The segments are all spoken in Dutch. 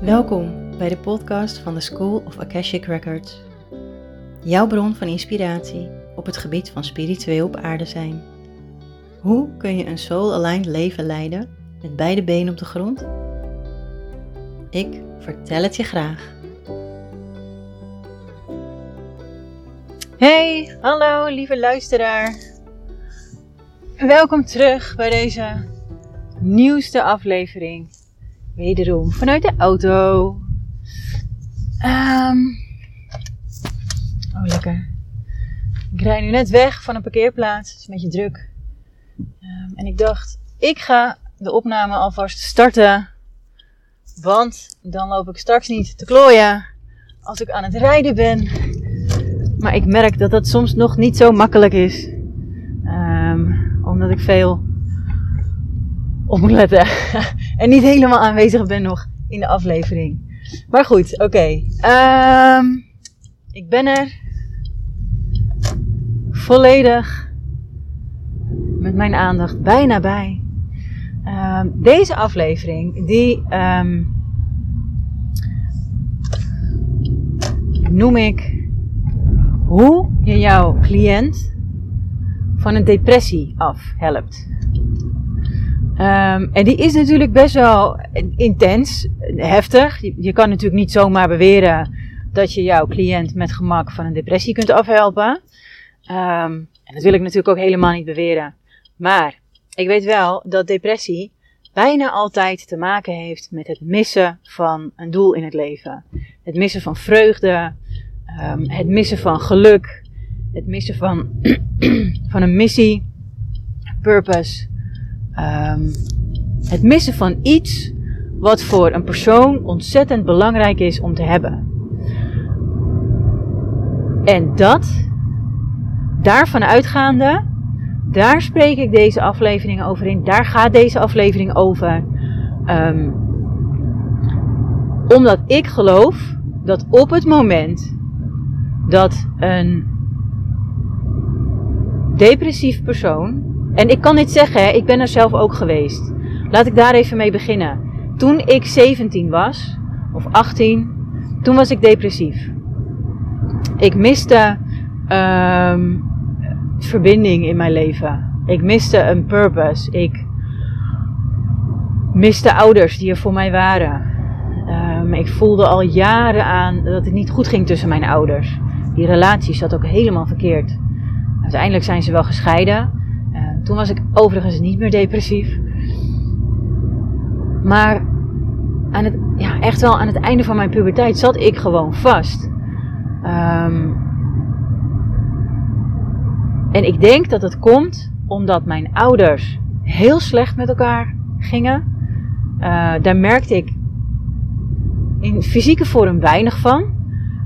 Welkom bij de podcast van de School of Akashic Records. Jouw bron van inspiratie op het gebied van spiritueel op aarde zijn. Hoe kun je een soul-aligned leven leiden met beide benen op de grond? Ik vertel het je graag. Hey, hallo lieve luisteraar. Welkom terug bij deze nieuwste aflevering. Wederom vanuit de auto. Um, oh, lekker. Ik rij nu net weg van een parkeerplaats. Het is een beetje druk. Um, en ik dacht, ik ga de opname alvast starten. Want dan loop ik straks niet te klooien als ik aan het rijden ben. Maar ik merk dat dat soms nog niet zo makkelijk is. Um, omdat ik veel op moet letten. en niet helemaal aanwezig ben nog in de aflevering. Maar goed, oké. Um, ik ben er volledig met mijn aandacht bijna bij. Um, deze aflevering, die um, noem ik hoe je jouw cliënt van een depressie afhelpt. Um, en die is natuurlijk best wel intens, heftig. Je, kan natuurlijk niet zomaar beweren dat je jouw cliënt met gemak van een depressie kunt afhelpen. Um, en dat wil ik natuurlijk ook helemaal niet beweren. Maar ik weet wel dat depressie bijna altijd te maken heeft met het missen van een doel in het leven. Het missen van vreugde, um, het missen van geluk, het missen van, van een missie, purpose. Um, het missen van iets wat voor een persoon ontzettend belangrijk is om te hebben. En dat, daarvan uitgaande, daar spreek ik deze aflevering over in. Daar gaat deze aflevering over. Um, omdat ik geloof dat op het moment dat een depressief persoon en ik kan dit zeggen, ik ben er zelf ook geweest. Laat ik daar even mee beginnen. Toen ik 17 was, of 18, toen was ik depressief. Ik miste um, verbinding in mijn leven. Ik miste een purpose. Ik miste ouders die er voor mij waren. Um, ik voelde al jaren aan dat het niet goed ging tussen mijn ouders. Die relatie zat ook helemaal verkeerd. Uiteindelijk zijn ze wel gescheiden. Toen was ik overigens niet meer depressief. Maar aan het, ja, echt wel aan het einde van mijn puberteit zat ik gewoon vast. Um, en ik denk dat het komt omdat mijn ouders heel slecht met elkaar gingen. Uh, daar merkte ik in fysieke vorm weinig van.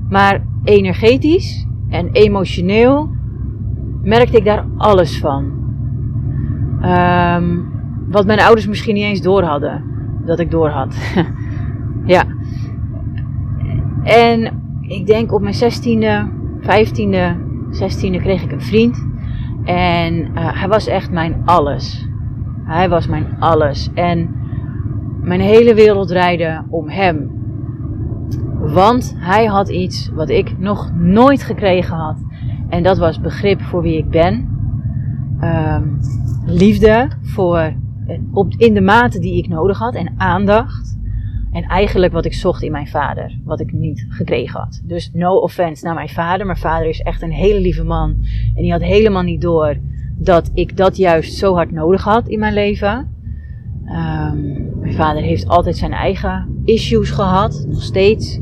Maar energetisch en emotioneel merkte ik daar alles van. Um, wat mijn ouders misschien niet eens door hadden. Dat ik door had. ja. En ik denk op mijn 16e, 15e, 16e kreeg ik een vriend. En uh, hij was echt mijn alles. Hij was mijn alles. En mijn hele wereld draaide om hem. Want hij had iets wat ik nog nooit gekregen had. En dat was begrip voor wie ik ben. Um, liefde voor, op, in de mate die ik nodig had en aandacht. En eigenlijk wat ik zocht in mijn vader, wat ik niet gekregen had. Dus no offense naar mijn vader. Mijn vader is echt een hele lieve man. En die had helemaal niet door dat ik dat juist zo hard nodig had in mijn leven. Um, mijn vader heeft altijd zijn eigen issues gehad, nog steeds.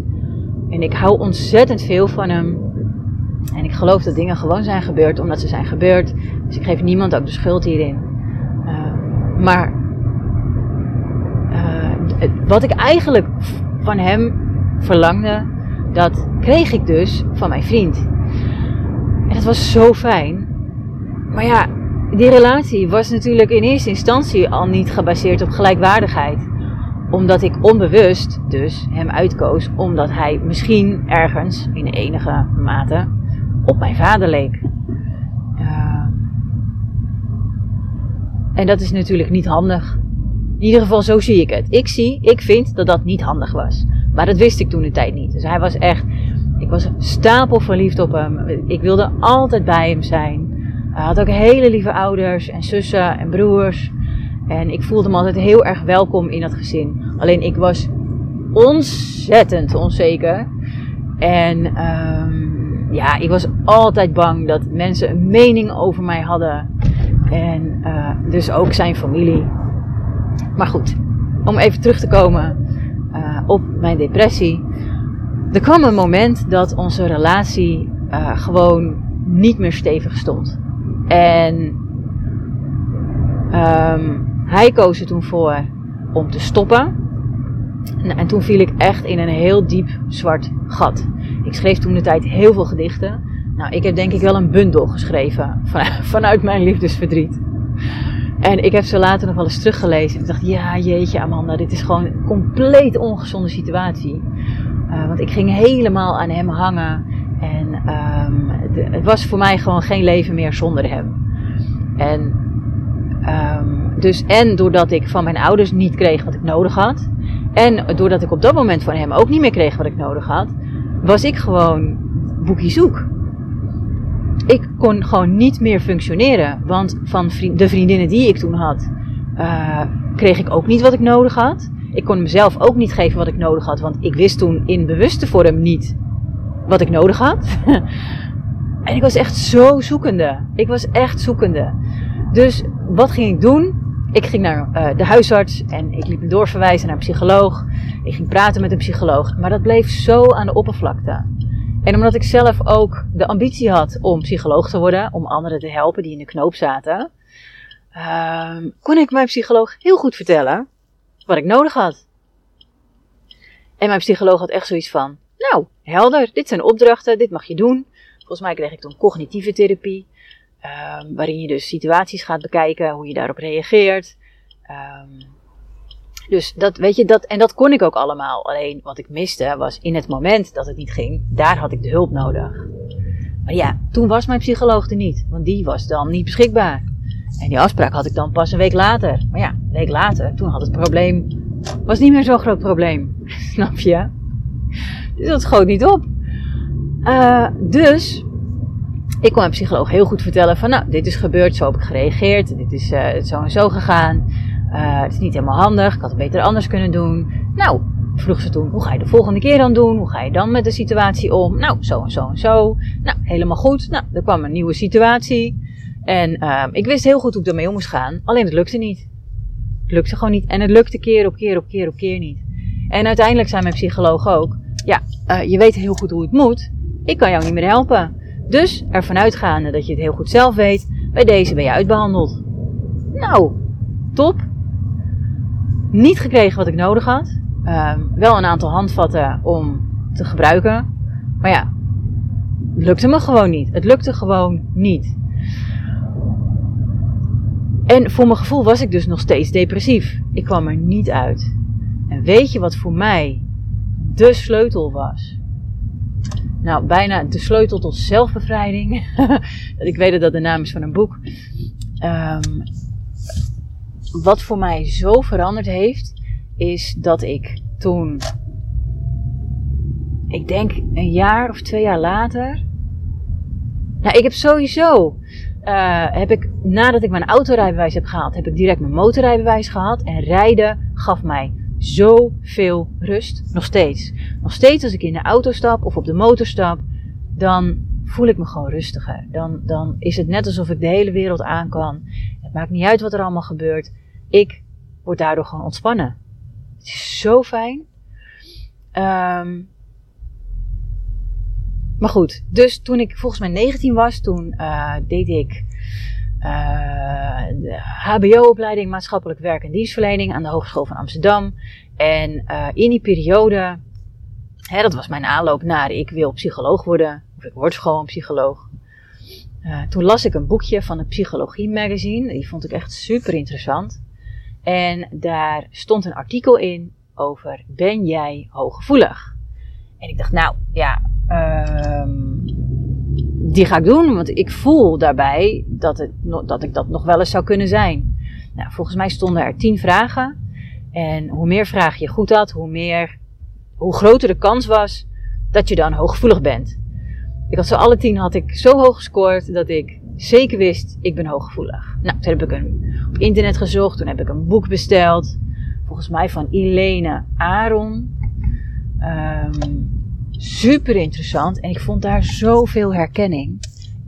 En ik hou ontzettend veel van hem. En ik geloof dat dingen gewoon zijn gebeurd omdat ze zijn gebeurd. Dus ik geef niemand ook de schuld hierin. Uh, maar uh, wat ik eigenlijk van hem verlangde, dat kreeg ik dus van mijn vriend. En dat was zo fijn. Maar ja, die relatie was natuurlijk in eerste instantie al niet gebaseerd op gelijkwaardigheid. Omdat ik onbewust dus hem uitkoos, omdat hij misschien ergens in enige mate op mijn vader leek. Uh, en dat is natuurlijk niet handig. In ieder geval, zo zie ik het. Ik zie, ik vind dat dat niet handig was. Maar dat wist ik toen de tijd niet. Dus hij was echt, ik was stapel verliefd op hem. Ik wilde altijd bij hem zijn. Hij had ook hele lieve ouders en zussen en broers. En ik voelde me altijd heel erg welkom in dat gezin. Alleen ik was ontzettend onzeker. En um, ja, ik was altijd bang dat mensen een mening over mij hadden. En uh, dus ook zijn familie. Maar goed, om even terug te komen uh, op mijn depressie. Er kwam een moment dat onze relatie uh, gewoon niet meer stevig stond. En um, hij koos er toen voor om te stoppen. En toen viel ik echt in een heel diep zwart gat. Ik schreef toen de tijd heel veel gedichten. Nou, ik heb denk ik wel een bundel geschreven vanuit mijn liefdesverdriet. En ik heb ze later nog wel eens teruggelezen. Ik dacht, ja, jeetje, Amanda, dit is gewoon een compleet ongezonde situatie. Uh, want ik ging helemaal aan hem hangen. En um, het was voor mij gewoon geen leven meer zonder hem. En, um, dus, en doordat ik van mijn ouders niet kreeg wat ik nodig had. En doordat ik op dat moment van hem ook niet meer kreeg wat ik nodig had. Was ik gewoon boekie zoek ik kon gewoon niet meer functioneren. Want van de vriendinnen die ik toen had, uh, kreeg ik ook niet wat ik nodig had. Ik kon mezelf ook niet geven wat ik nodig had, want ik wist toen in bewuste vorm niet wat ik nodig had. en ik was echt zo zoekende. Ik was echt zoekende. Dus wat ging ik doen? Ik ging naar uh, de huisarts en ik liep me doorverwijzen naar een psycholoog. Ik ging praten met een psycholoog. Maar dat bleef zo aan de oppervlakte. En omdat ik zelf ook de ambitie had om psycholoog te worden, om anderen te helpen die in de knoop zaten, uh, kon ik mijn psycholoog heel goed vertellen wat ik nodig had. En mijn psycholoog had echt zoiets van: Nou, helder, dit zijn opdrachten, dit mag je doen. Volgens mij kreeg ik toen cognitieve therapie, uh, waarin je dus situaties gaat bekijken, hoe je daarop reageert. Um, dus dat, weet je, dat, en dat kon ik ook allemaal. Alleen wat ik miste was in het moment dat het niet ging, daar had ik de hulp nodig. Maar ja, toen was mijn psycholoog er niet, want die was dan niet beschikbaar. En die afspraak had ik dan pas een week later. Maar ja, een week later, toen had het probleem, was niet meer zo'n groot probleem. Snap je? Dus dat schoot niet op. Uh, dus, ik kon mijn psycholoog heel goed vertellen van, nou, dit is gebeurd, zo heb ik gereageerd, dit is uh, zo en zo gegaan. Uh, het is niet helemaal handig, ik had het beter anders kunnen doen. Nou, vroeg ze toen, hoe ga je de volgende keer dan doen? Hoe ga je dan met de situatie om? Nou, zo en zo en zo. Nou, helemaal goed. Nou, er kwam een nieuwe situatie. En uh, ik wist heel goed hoe ik ermee om moest gaan. Alleen het lukte niet. Het lukte gewoon niet. En het lukte keer op keer op keer op keer niet. En uiteindelijk zei mijn psycholoog ook, ja, uh, je weet heel goed hoe het moet. Ik kan jou niet meer helpen. Dus ervan uitgaande dat je het heel goed zelf weet, bij deze ben je uitbehandeld. Nou, top niet gekregen wat ik nodig had. Uh, wel een aantal handvatten om te gebruiken. Maar ja, lukte me gewoon niet. Het lukte gewoon niet. En voor mijn gevoel was ik dus nog steeds depressief. Ik kwam er niet uit. En weet je wat voor mij de sleutel was? Nou, bijna de sleutel tot zelfbevrijding. ik weet dat dat de naam is van een boek. Um, wat voor mij zo veranderd heeft, is dat ik toen, ik denk een jaar of twee jaar later. Nou, ik heb sowieso, uh, heb ik, nadat ik mijn autorijbewijs heb gehaald, heb ik direct mijn motorrijbewijs gehad. En rijden gaf mij zoveel rust. Nog steeds. Nog steeds als ik in de auto stap of op de motor stap, dan voel ik me gewoon rustiger. Dan, dan is het net alsof ik de hele wereld aan kan. Het maakt niet uit wat er allemaal gebeurt. Ik word daardoor gewoon ontspannen. Het is zo fijn. Um, maar goed, dus toen ik volgens mij 19 was, toen uh, deed ik uh, de HBO-opleiding Maatschappelijk Werk en Dienstverlening aan de Hogeschool van Amsterdam. En uh, in die periode, hè, dat was mijn aanloop naar ik wil psycholoog worden, of ik word gewoon psycholoog. toen las ik een boekje van een psychologie magazine, die vond ik echt super interessant. En daar stond een artikel in over ben jij hooggevoelig? En ik dacht, nou ja, um, die ga ik doen, want ik voel daarbij dat, het, dat ik dat nog wel eens zou kunnen zijn. Nou, volgens mij stonden er tien vragen. En hoe meer vragen je goed had, hoe meer, hoe groter de kans was dat je dan hooggevoelig bent. Ik had zo alle tien had ik zo hoog gescoord dat ik zeker wist, ik ben hooggevoelig. Nou, toen heb ik een, op internet gezocht, toen heb ik een boek besteld. Volgens mij van Ilene Aron. Um, super interessant en ik vond daar zoveel herkenning.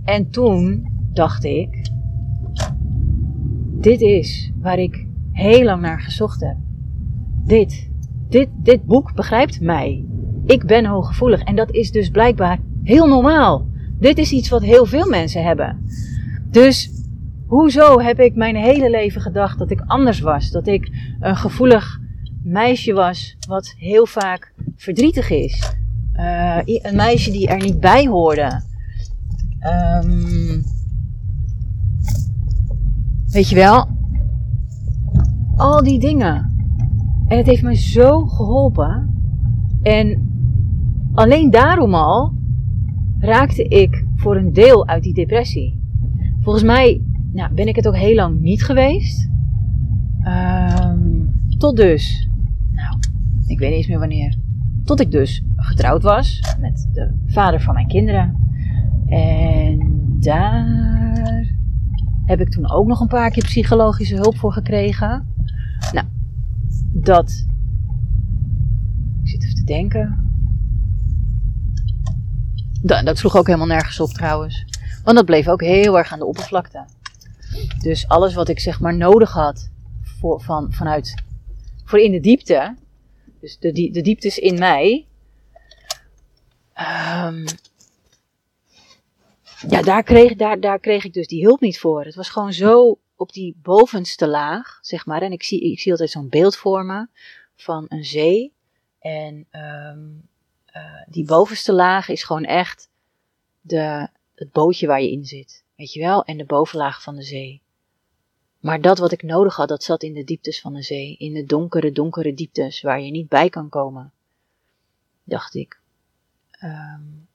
En toen dacht ik, dit is waar ik heel lang naar gezocht heb. Dit, dit, dit boek begrijpt mij. Ik ben hooggevoelig en dat is dus blijkbaar heel normaal. Dit is iets wat heel veel mensen hebben. Dus hoezo heb ik mijn hele leven gedacht dat ik anders was? Dat ik een gevoelig meisje was wat heel vaak verdrietig is. Uh, een meisje die er niet bij hoorde. Um, weet je wel? Al die dingen. En het heeft me zo geholpen. En alleen daarom al raakte ik voor een deel uit die depressie. Volgens mij nou, ben ik het ook heel lang niet geweest. Um, tot dus, nou, ik weet niet eens meer wanneer. Tot ik dus getrouwd was met de vader van mijn kinderen. En daar heb ik toen ook nog een paar keer psychologische hulp voor gekregen. Nou, dat. Ik zit even te denken. Dat, dat sloeg ook helemaal nergens op trouwens. Want dat bleef ook heel erg aan de oppervlakte. Dus alles wat ik zeg maar nodig had voor, van, vanuit, voor in de diepte, dus de, de dieptes in mij, um, ja, daar kreeg, daar, daar kreeg ik dus die hulp niet voor. Het was gewoon zo op die bovenste laag, zeg maar. En ik zie, ik zie altijd zo'n beeld voor me van een zee. En um, uh, die bovenste laag is gewoon echt de, het bootje waar je in zit. Weet je wel? En de bovenlaag van de zee. Maar dat wat ik nodig had, dat zat in de dieptes van de zee. In de donkere, donkere dieptes waar je niet bij kan komen. Dacht ik. Um,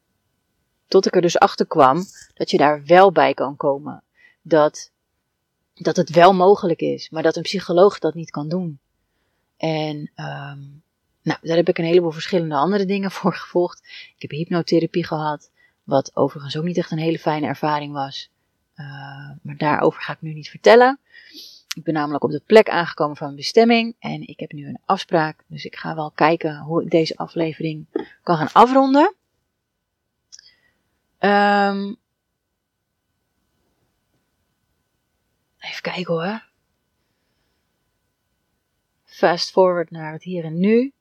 tot ik er dus achter kwam dat je daar wel bij kan komen. Dat, dat het wel mogelijk is, maar dat een psycholoog dat niet kan doen. En um, nou, daar heb ik een heleboel verschillende andere dingen voor gevolgd. Ik heb hypnotherapie gehad, wat overigens ook niet echt een hele fijne ervaring was. Uh, maar daarover ga ik nu niet vertellen. Ik ben namelijk op de plek aangekomen van mijn bestemming en ik heb nu een afspraak. Dus ik ga wel kijken hoe ik deze aflevering kan gaan afronden. Um, even kijken hoor. Fast forward naar het hier en nu.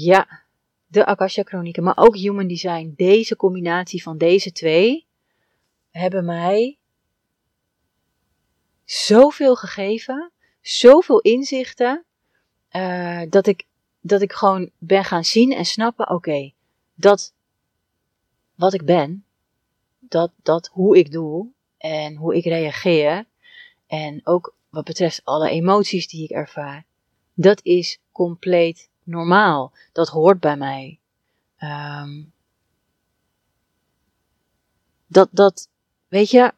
Ja, de Akasha Chronieken, maar ook Human Design. Deze combinatie van deze twee hebben mij zoveel gegeven, zoveel inzichten, uh, dat, ik, dat ik gewoon ben gaan zien en snappen, oké, dat wat ik ben, dat, dat hoe ik doe en hoe ik reageer en ook wat betreft alle emoties die ik ervaar, dat is compleet normaal. Dat hoort bij mij. Um, dat, dat, weet je,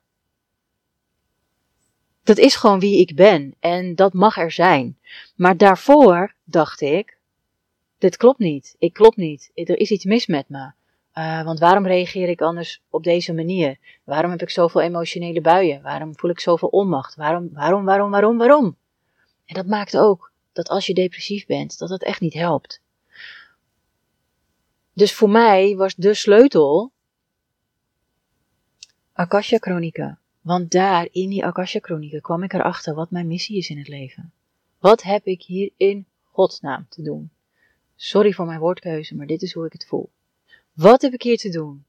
dat is gewoon wie ik ben en dat mag er zijn. Maar daarvoor dacht ik, dit klopt niet, ik klopt niet, er is iets mis met me. Uh, want waarom reageer ik anders op deze manier? Waarom heb ik zoveel emotionele buien? Waarom voel ik zoveel onmacht? Waarom, waarom, waarom, waarom, waarom? En dat maakt ook dat als je depressief bent, dat het echt niet helpt. Dus voor mij was de sleutel Akasha Chronieken. Want daar, in die Akasha Chronieken, kwam ik erachter wat mijn missie is in het leven. Wat heb ik hier in godsnaam te doen? Sorry voor mijn woordkeuze, maar dit is hoe ik het voel. Wat heb ik hier te doen?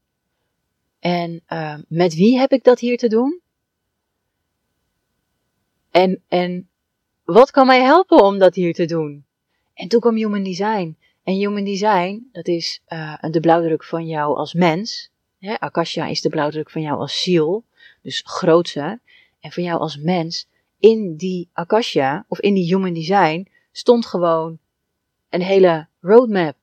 En uh, met wie heb ik dat hier te doen? En, en wat kan mij helpen om dat hier te doen? En toen kwam Human Design. En Human Design, dat is uh, de blauwdruk van jou als mens. Hè? Akasha is de blauwdruk van jou als ziel, dus grootse. En van jou als mens, in die Akasha, of in die Human Design, stond gewoon een hele roadmap.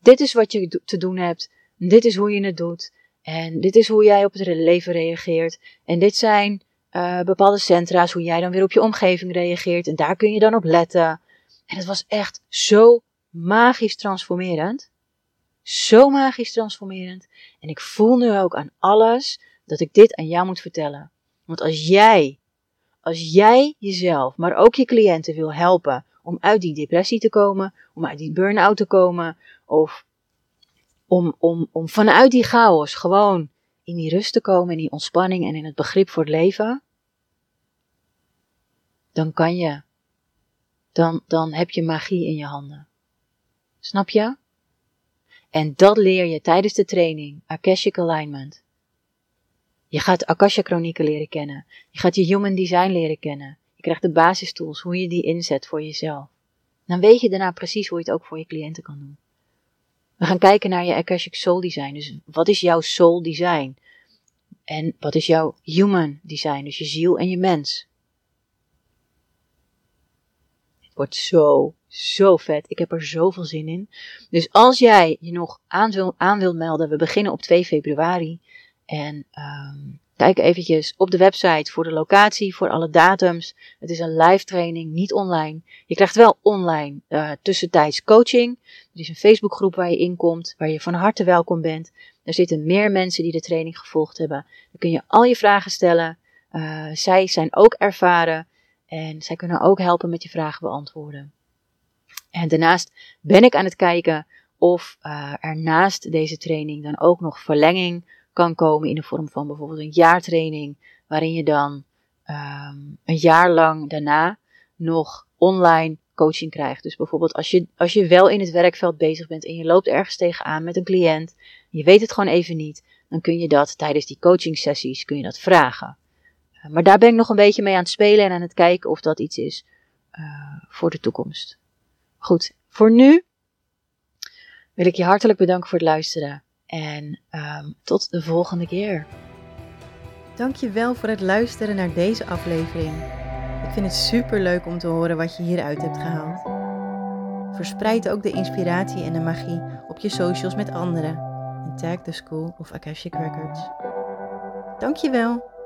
Dit is wat je te doen hebt. Dit is hoe je het doet. En dit is hoe jij op het leven reageert. En dit zijn uh, bepaalde centra's, hoe jij dan weer op je omgeving reageert. En daar kun je dan op letten. En het was echt zo magisch transformerend. Zo magisch transformerend. En ik voel nu ook aan alles dat ik dit aan jou moet vertellen. Want als jij, als jij jezelf, maar ook je cliënten wil helpen om uit die depressie te komen, om uit die burn-out te komen, of om, om, om vanuit die chaos gewoon in die rust te komen, in die ontspanning en in het begrip voor het leven, dan kan je. Dan, dan heb je magie in je handen. Snap je? En dat leer je tijdens de training Akashic Alignment. Je gaat Akasha Chronieken leren kennen. Je gaat je Human Design leren kennen. Je krijgt de basistools, hoe je die inzet voor jezelf. Dan weet je daarna precies hoe je het ook voor je cliënten kan doen. We gaan kijken naar je Akashic Soul Design. Dus wat is jouw Soul Design? En wat is jouw Human Design? Dus je ziel en je mens. Het wordt zo, zo vet. Ik heb er zoveel zin in. Dus als jij je nog aan, wil, aan wilt melden, we beginnen op 2 februari. En um, kijk eventjes op de website voor de locatie, voor alle datums. Het is een live training, niet online. Je krijgt wel online uh, tussentijds coaching. Er is een Facebookgroep waar je in komt, waar je van harte welkom bent. Er zitten meer mensen die de training gevolgd hebben. Dan kun je al je vragen stellen. Uh, zij zijn ook ervaren en zij kunnen ook helpen met je vragen beantwoorden. En daarnaast ben ik aan het kijken of uh, er naast deze training dan ook nog verlenging kan komen in de vorm van bijvoorbeeld een jaartraining, waarin je dan um, een jaar lang daarna nog online coaching krijgt. Dus bijvoorbeeld als je, als je wel in het werkveld bezig bent en je loopt ergens tegenaan met een cliënt, je weet het gewoon even niet, dan kun je dat tijdens die coaching sessies kun je dat vragen. Maar daar ben ik nog een beetje mee aan het spelen en aan het kijken of dat iets is uh, voor de toekomst. Goed, voor nu wil ik je hartelijk bedanken voor het luisteren. En um, tot de volgende keer. Dankjewel voor het luisteren naar deze aflevering. Ik vind het super leuk om te horen wat je hieruit hebt gehaald. Verspreid ook de inspiratie en de magie op je socials met anderen. En tag de School of Akashic Records. Dankjewel.